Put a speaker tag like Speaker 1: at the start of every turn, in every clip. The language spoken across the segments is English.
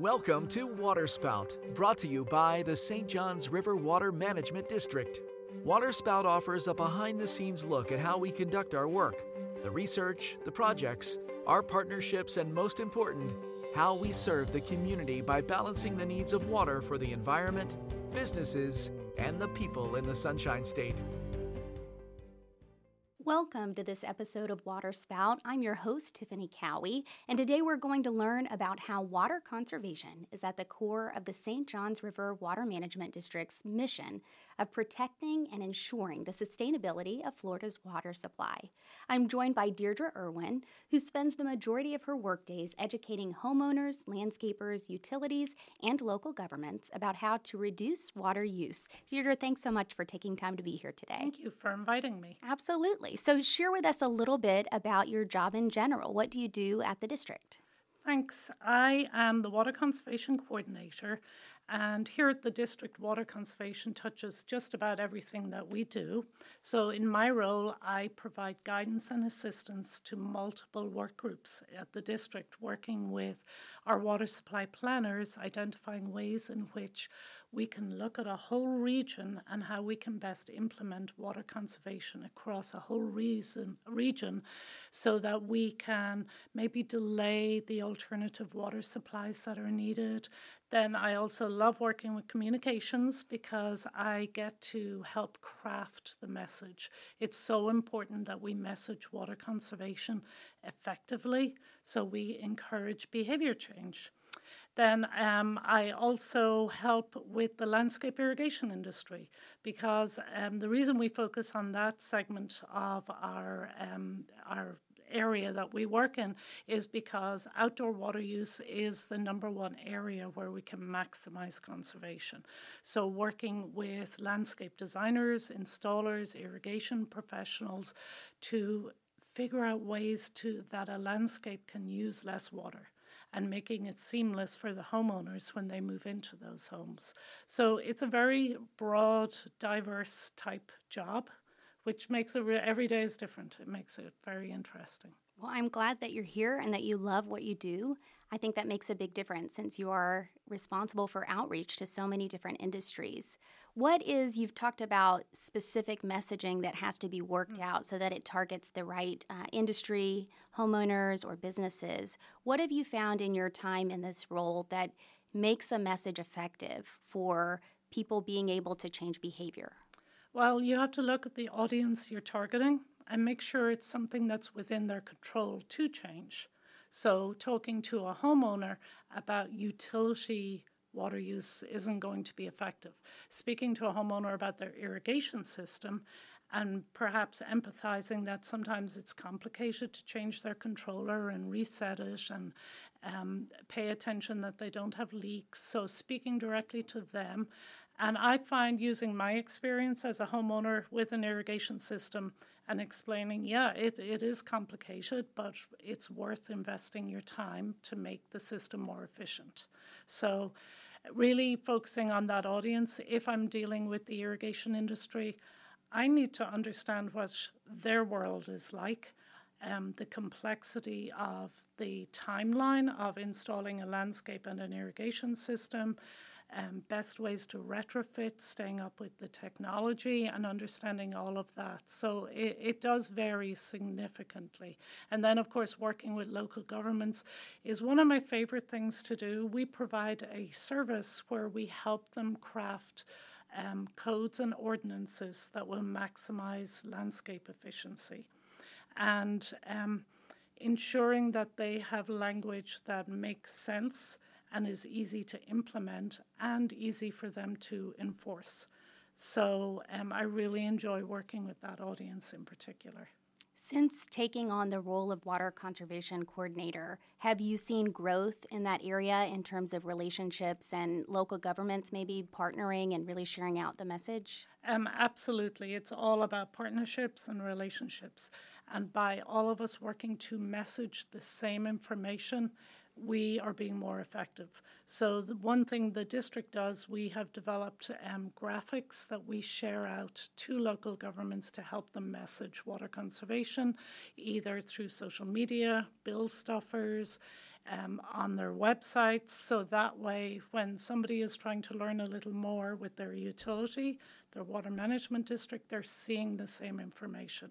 Speaker 1: Welcome to Waterspout, brought to you by the St. Johns River Water Management District. Waterspout offers a behind the scenes look at how we conduct our work, the research, the projects, our partnerships, and most important, how we serve the community by balancing the needs of water for the environment, businesses, and the people in the Sunshine State.
Speaker 2: Welcome to this episode of Waterspout. I'm your host, Tiffany Cowie, and today we're going to learn about how water conservation is at the core of the St. Johns River Water Management District's mission of protecting and ensuring the sustainability of Florida's water supply. I'm joined by Deirdre Irwin, who spends the majority of her workdays educating homeowners, landscapers, utilities, and local governments about how to reduce water use. Deirdre, thanks so much for taking time to be here today.
Speaker 3: Thank you for inviting me.
Speaker 2: Absolutely. So, share with us a little bit about your job in general. What do you do at the district?
Speaker 3: Thanks. I am the Water Conservation Coordinator and here at the district, water conservation touches just about everything that we do. So, in my role, I provide guidance and assistance to multiple work groups at the district, working with our water supply planners, identifying ways in which we can look at a whole region and how we can best implement water conservation across a whole reason, region so that we can maybe delay the alternative water supplies that are needed, then I also love working with communications because I get to help craft the message. It's so important that we message water conservation effectively so we encourage behavior change. Then um, I also help with the landscape irrigation industry because um, the reason we focus on that segment of our um, our area that we work in is because outdoor water use is the number one area where we can maximize conservation. So, working with landscape designers, installers, irrigation professionals to figure out ways to that a landscape can use less water and making it seamless for the homeowners when they move into those homes. So it's a very broad, diverse type job which makes it re- every day is different. It makes it very interesting.
Speaker 2: Well, I'm glad that you're here and that you love what you do. I think that makes a big difference since you are responsible for outreach to so many different industries. What is, you've talked about specific messaging that has to be worked mm-hmm. out so that it targets the right uh, industry, homeowners, or businesses. What have you found in your time in this role that makes a message effective for people being able to change behavior?
Speaker 3: Well, you have to look at the audience you're targeting and make sure it's something that's within their control to change. So, talking to a homeowner about utility water use isn't going to be effective. Speaking to a homeowner about their irrigation system and perhaps empathizing that sometimes it's complicated to change their controller and reset it and um, pay attention that they don't have leaks. So, speaking directly to them and I find using my experience as a homeowner with an irrigation system and explaining, yeah, it, it is complicated, but it's worth investing your time to make the system more efficient. So, really focusing on that audience. If I'm dealing with the irrigation industry, I need to understand what their world is like. Um, the complexity of the timeline of installing a landscape and an irrigation system, um, best ways to retrofit, staying up with the technology, and understanding all of that. So it, it does vary significantly. And then, of course, working with local governments is one of my favorite things to do. We provide a service where we help them craft. Um, codes and ordinances that will maximize landscape efficiency. And um, ensuring that they have language that makes sense and is easy to implement and easy for them to enforce. So um, I really enjoy working with that audience in particular.
Speaker 2: Since taking on the role of water conservation coordinator, have you seen growth in that area in terms of relationships and local governments maybe partnering and really sharing out the message?
Speaker 3: Um, absolutely. It's all about partnerships and relationships. And by all of us working to message the same information, we are being more effective. So, the one thing the district does, we have developed um, graphics that we share out to local governments to help them message water conservation, either through social media, bill stuffers, um, on their websites. So that way, when somebody is trying to learn a little more with their utility, their water management district, they're seeing the same information.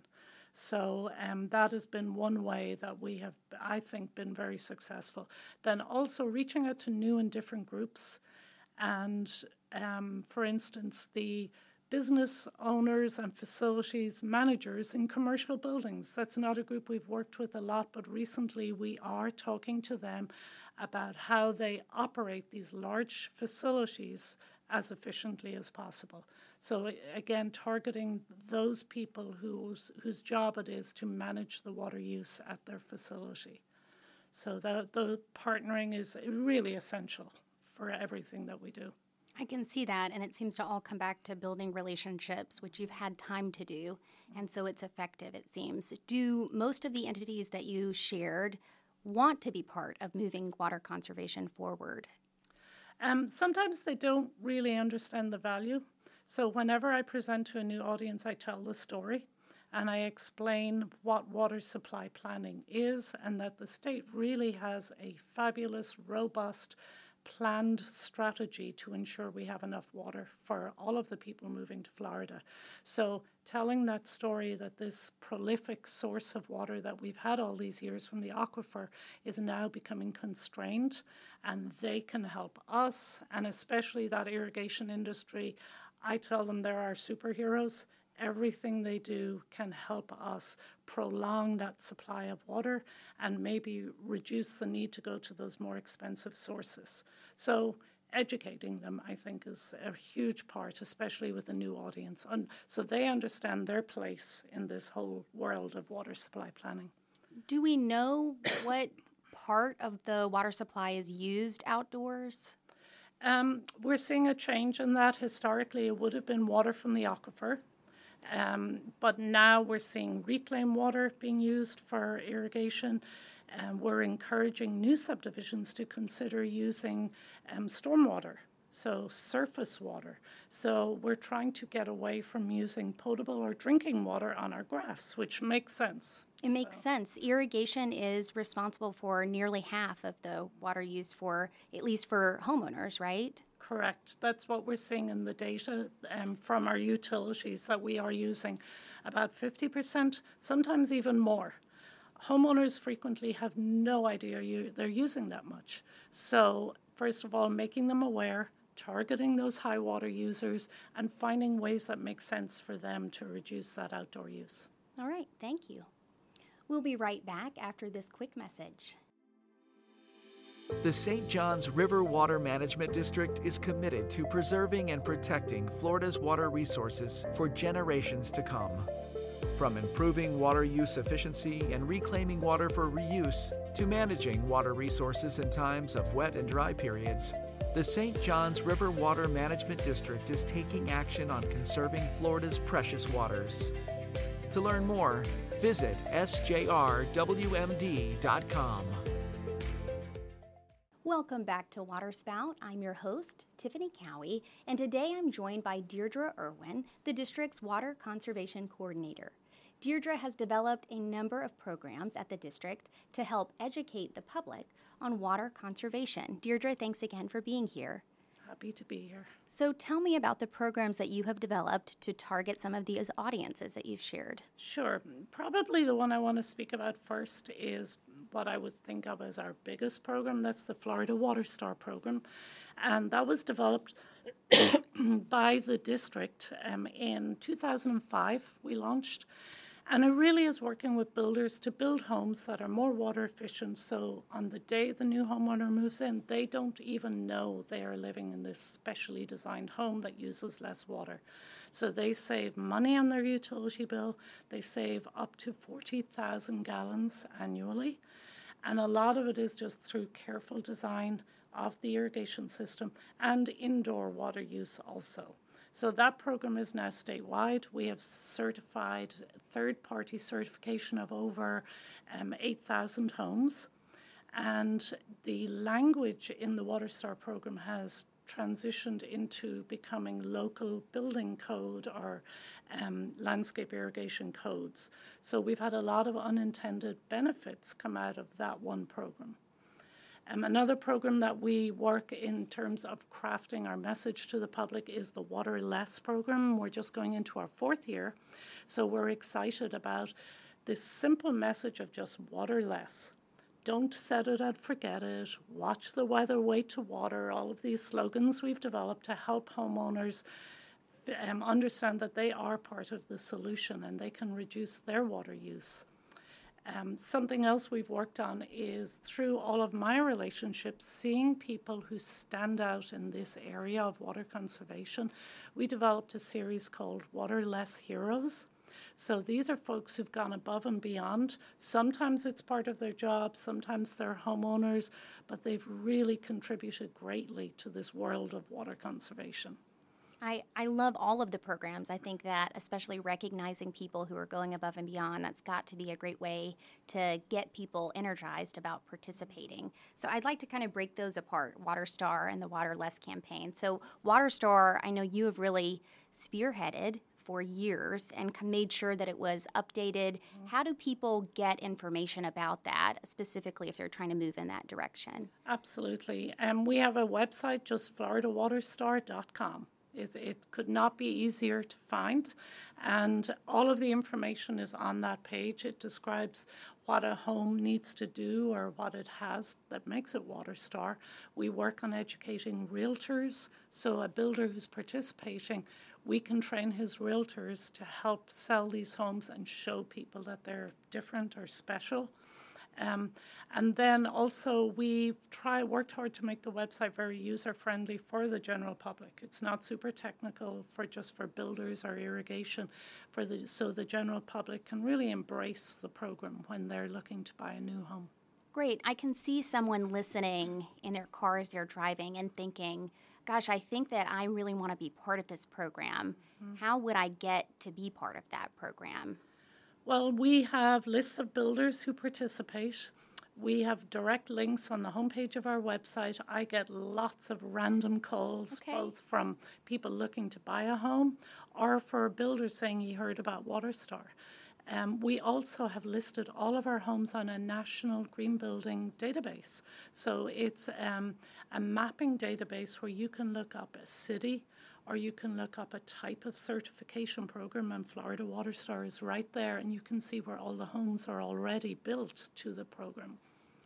Speaker 3: So um, that has been one way that we have, I think, been very successful. Then also reaching out to new and different groups. And um, for instance, the business owners and facilities managers in commercial buildings. That's not a group we've worked with a lot, but recently we are talking to them about how they operate these large facilities as efficiently as possible. So again, targeting those people whose whose job it is to manage the water use at their facility. So the the partnering is really essential for everything that we do.
Speaker 2: I can see that, and it seems to all come back to building relationships, which you've had time to do, and so it's effective, it seems. Do most of the entities that you shared want to be part of moving water conservation forward?
Speaker 3: Um, sometimes they don't really understand the value. So, whenever I present to a new audience, I tell the story and I explain what water supply planning is and that the state really has a fabulous, robust, planned strategy to ensure we have enough water for all of the people moving to Florida. So, telling that story that this prolific source of water that we've had all these years from the aquifer is now becoming constrained, and they can help us, and especially that irrigation industry. I tell them they're our superheroes everything they do can help us prolong that supply of water and maybe reduce the need to go to those more expensive sources. So, educating them, I think, is a huge part, especially with a new audience. And so they understand their place in this whole world of water supply planning.
Speaker 2: Do we know what part of the water supply is used outdoors?
Speaker 3: Um, we're seeing a change in that. Historically, it would have been water from the aquifer. Um, but now we're seeing reclaimed water being used for irrigation. And we're encouraging new subdivisions to consider using um, stormwater, so surface water. So we're trying to get away from using potable or drinking water on our grass, which makes sense.
Speaker 2: It makes so. sense. Irrigation is responsible for nearly half of the water used for, at least for homeowners, right?
Speaker 3: correct. That's what we're seeing in the data um, from our utilities that we are using about 50%, sometimes even more. Homeowners frequently have no idea you, they're using that much. So, first of all, making them aware, targeting those high water users, and finding ways that make sense for them to reduce that outdoor use.
Speaker 2: All right, thank you. We'll be right back after this quick message.
Speaker 1: The St. Johns River Water Management District is committed to preserving and protecting Florida's water resources for generations to come. From improving water use efficiency and reclaiming water for reuse to managing water resources in times of wet and dry periods, the St. Johns River Water Management District is taking action on conserving Florida's precious waters. To learn more, visit sjrwmd.com.
Speaker 2: Welcome back to Waterspout. I'm your host, Tiffany Cowie, and today I'm joined by Deirdre Irwin, the district's Water Conservation Coordinator. Deirdre has developed a number of programs at the district to help educate the public on water conservation. Deirdre, thanks again for being here.
Speaker 3: Happy to be here.
Speaker 2: So, tell me about the programs that you have developed to target some of these audiences that you've shared.
Speaker 3: Sure. Probably the one I want to speak about first is what I would think of as our biggest program. That's the Florida Water Star program. And that was developed by the district um, in 2005. We launched. And it really is working with builders to build homes that are more water efficient. So on the day the new homeowner moves in, they don't even know they are living in this specially designed home that uses less water. So they save money on their utility bill. They save up to 40,000 gallons annually. And a lot of it is just through careful design of the irrigation system and indoor water use also. So that program is now statewide. We have certified third party certification of over um, 8,000 homes. And the language in the WaterStar program has transitioned into becoming local building code or um, landscape irrigation codes. So we've had a lot of unintended benefits come out of that one program. Um, another program that we work in terms of crafting our message to the public is the Water Less program. We're just going into our fourth year, so we're excited about this simple message of just water less. Don't set it and forget it. Watch the weather, wait to water. All of these slogans we've developed to help homeowners um, understand that they are part of the solution and they can reduce their water use. Um, something else we've worked on is through all of my relationships, seeing people who stand out in this area of water conservation. We developed a series called Water Less Heroes. So these are folks who've gone above and beyond. Sometimes it's part of their job, sometimes they're homeowners, but they've really contributed greatly to this world of water conservation.
Speaker 2: I, I love all of the programs. I think that, especially recognizing people who are going above and beyond, that's got to be a great way to get people energized about participating. So, I'd like to kind of break those apart Water Star and the Water Less campaign. So, Water Star, I know you have really spearheaded for years and made sure that it was updated. Mm-hmm. How do people get information about that, specifically if they're trying to move in that direction?
Speaker 3: Absolutely. Um, we have a website, just floridawaterstar.com. It, it could not be easier to find. And all of the information is on that page. It describes what a home needs to do or what it has that makes it WaterStar. We work on educating realtors. So, a builder who's participating, we can train his realtors to help sell these homes and show people that they're different or special. Um, and then also we've tried worked hard to make the website very user friendly for the general public. It's not super technical for just for builders or irrigation, for the so the general public can really embrace the program when they're looking to buy a new home.
Speaker 2: Great. I can see someone listening in their car as they're driving and thinking, gosh, I think that I really want to be part of this program. Mm-hmm. How would I get to be part of that program?
Speaker 3: Well, we have lists of builders who participate. We have direct links on the homepage of our website. I get lots of random calls, okay. both from people looking to buy a home or for builders saying he heard about WaterStar. Um, we also have listed all of our homes on a national green building database. So it's um, a mapping database where you can look up a city, or you can look up a type of certification program, and Florida Water Star is right there, and you can see where all the homes are already built to the program.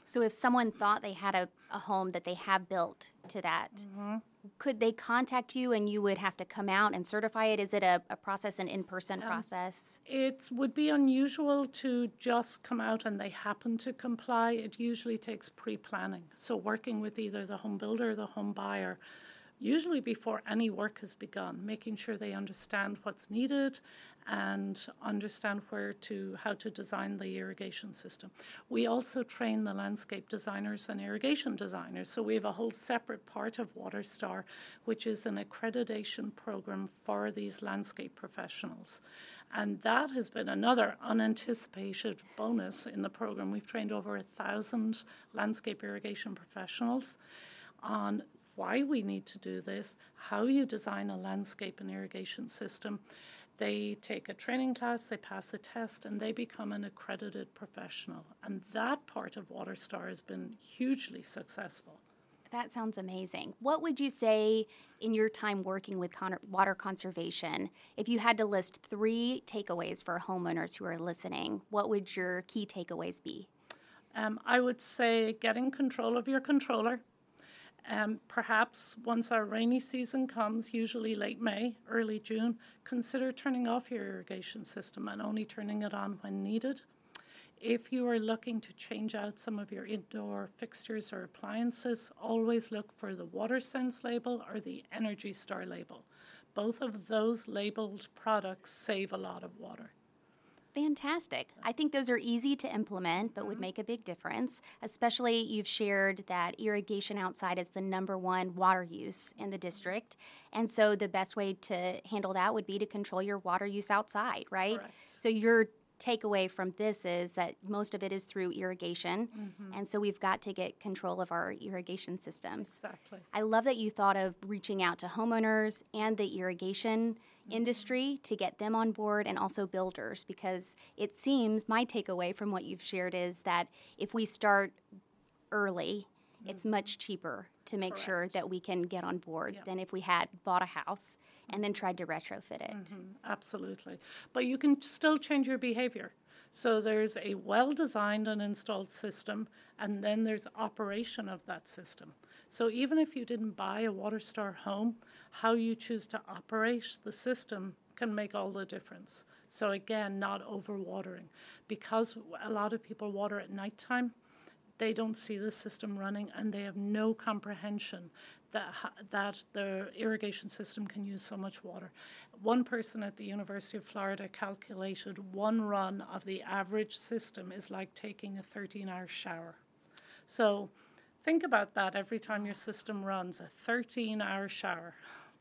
Speaker 2: So, if someone thought they had a, a home that they have built to that, mm-hmm. could they contact you and you would have to come out and certify it? Is it a, a process, an in person um, process?
Speaker 3: It would be unusual to just come out and they happen to comply. It usually takes pre planning. So, working with either the home builder or the home buyer usually before any work has begun, making sure they understand what's needed and understand where to how to design the irrigation system. We also train the landscape designers and irrigation designers. So we have a whole separate part of WaterStar, which is an accreditation program for these landscape professionals. And that has been another unanticipated bonus in the program. We've trained over a thousand landscape irrigation professionals on why we need to do this, how you design a landscape and irrigation system. They take a training class, they pass a test, and they become an accredited professional. And that part of WaterStar has been hugely successful.
Speaker 2: That sounds amazing. What would you say in your time working with con- water conservation, if you had to list three takeaways for homeowners who are listening, what would your key takeaways be?
Speaker 3: Um, I would say getting control of your controller. Um, perhaps once our rainy season comes, usually late May, early June, consider turning off your irrigation system and only turning it on when needed. If you are looking to change out some of your indoor fixtures or appliances, always look for the WaterSense label or the Energy Star label. Both of those labeled products save a lot of water.
Speaker 2: Fantastic. I think those are easy to implement, but would mm-hmm. make a big difference. Especially, you've shared that irrigation outside is the number one water use in the district. And so, the best way to handle that would be to control your water use outside, right?
Speaker 3: Correct.
Speaker 2: So, you're takeaway from this is that most of it is through irrigation. Mm-hmm. And so we've got to get control of our irrigation systems.
Speaker 3: Exactly.
Speaker 2: I love that you thought of reaching out to homeowners and the irrigation mm-hmm. Industry to get them on board and also builders because it seems my takeaway from what you've shared is that if we start early mm-hmm. it's much cheaper to make sure that we can get on board
Speaker 3: Yeah.
Speaker 2: than if we had bought a house and then mm-hmm. tried to retrofit it. Mm-hmm.
Speaker 3: Absolutely. But you can still change your behavior. So there's a well designed and installed system, and then there's operation of that system. So even if you didn't buy a WaterStar home, how you choose to operate the system can make all the difference. So again, not overwatering. Because a lot of people water at nighttime, they don't see the system running and they have no comprehension that, ha- that the irrigation system can use so much water. One person at the University of Florida calculated one run of the average system is like taking a 13 hour shower. So think about that every time your system runs a 13 hour shower.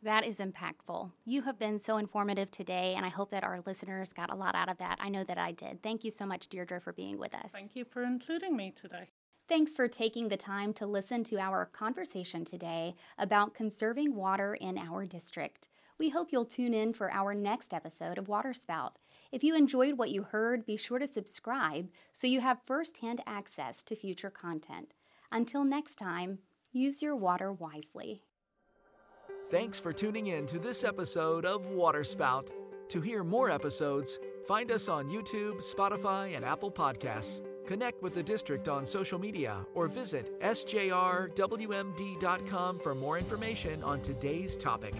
Speaker 2: That is impactful. You have been so informative today, and I hope that our listeners got a lot out of that. I know that I did. Thank you so much, Deirdre, for being with us.
Speaker 3: Thank you for including me today.
Speaker 2: Thanks for taking the time to listen to our conversation today about conserving water in our district. We hope you'll tune in for our next episode of Waterspout. If you enjoyed what you heard, be sure to subscribe so you have firsthand access to future content. Until next time, use your water wisely.
Speaker 1: Thanks for tuning in to this episode of Waterspout. To hear more episodes, find us on YouTube, Spotify, and Apple Podcasts. Connect with the district on social media or visit sjrwmd.com for more information on today's topic.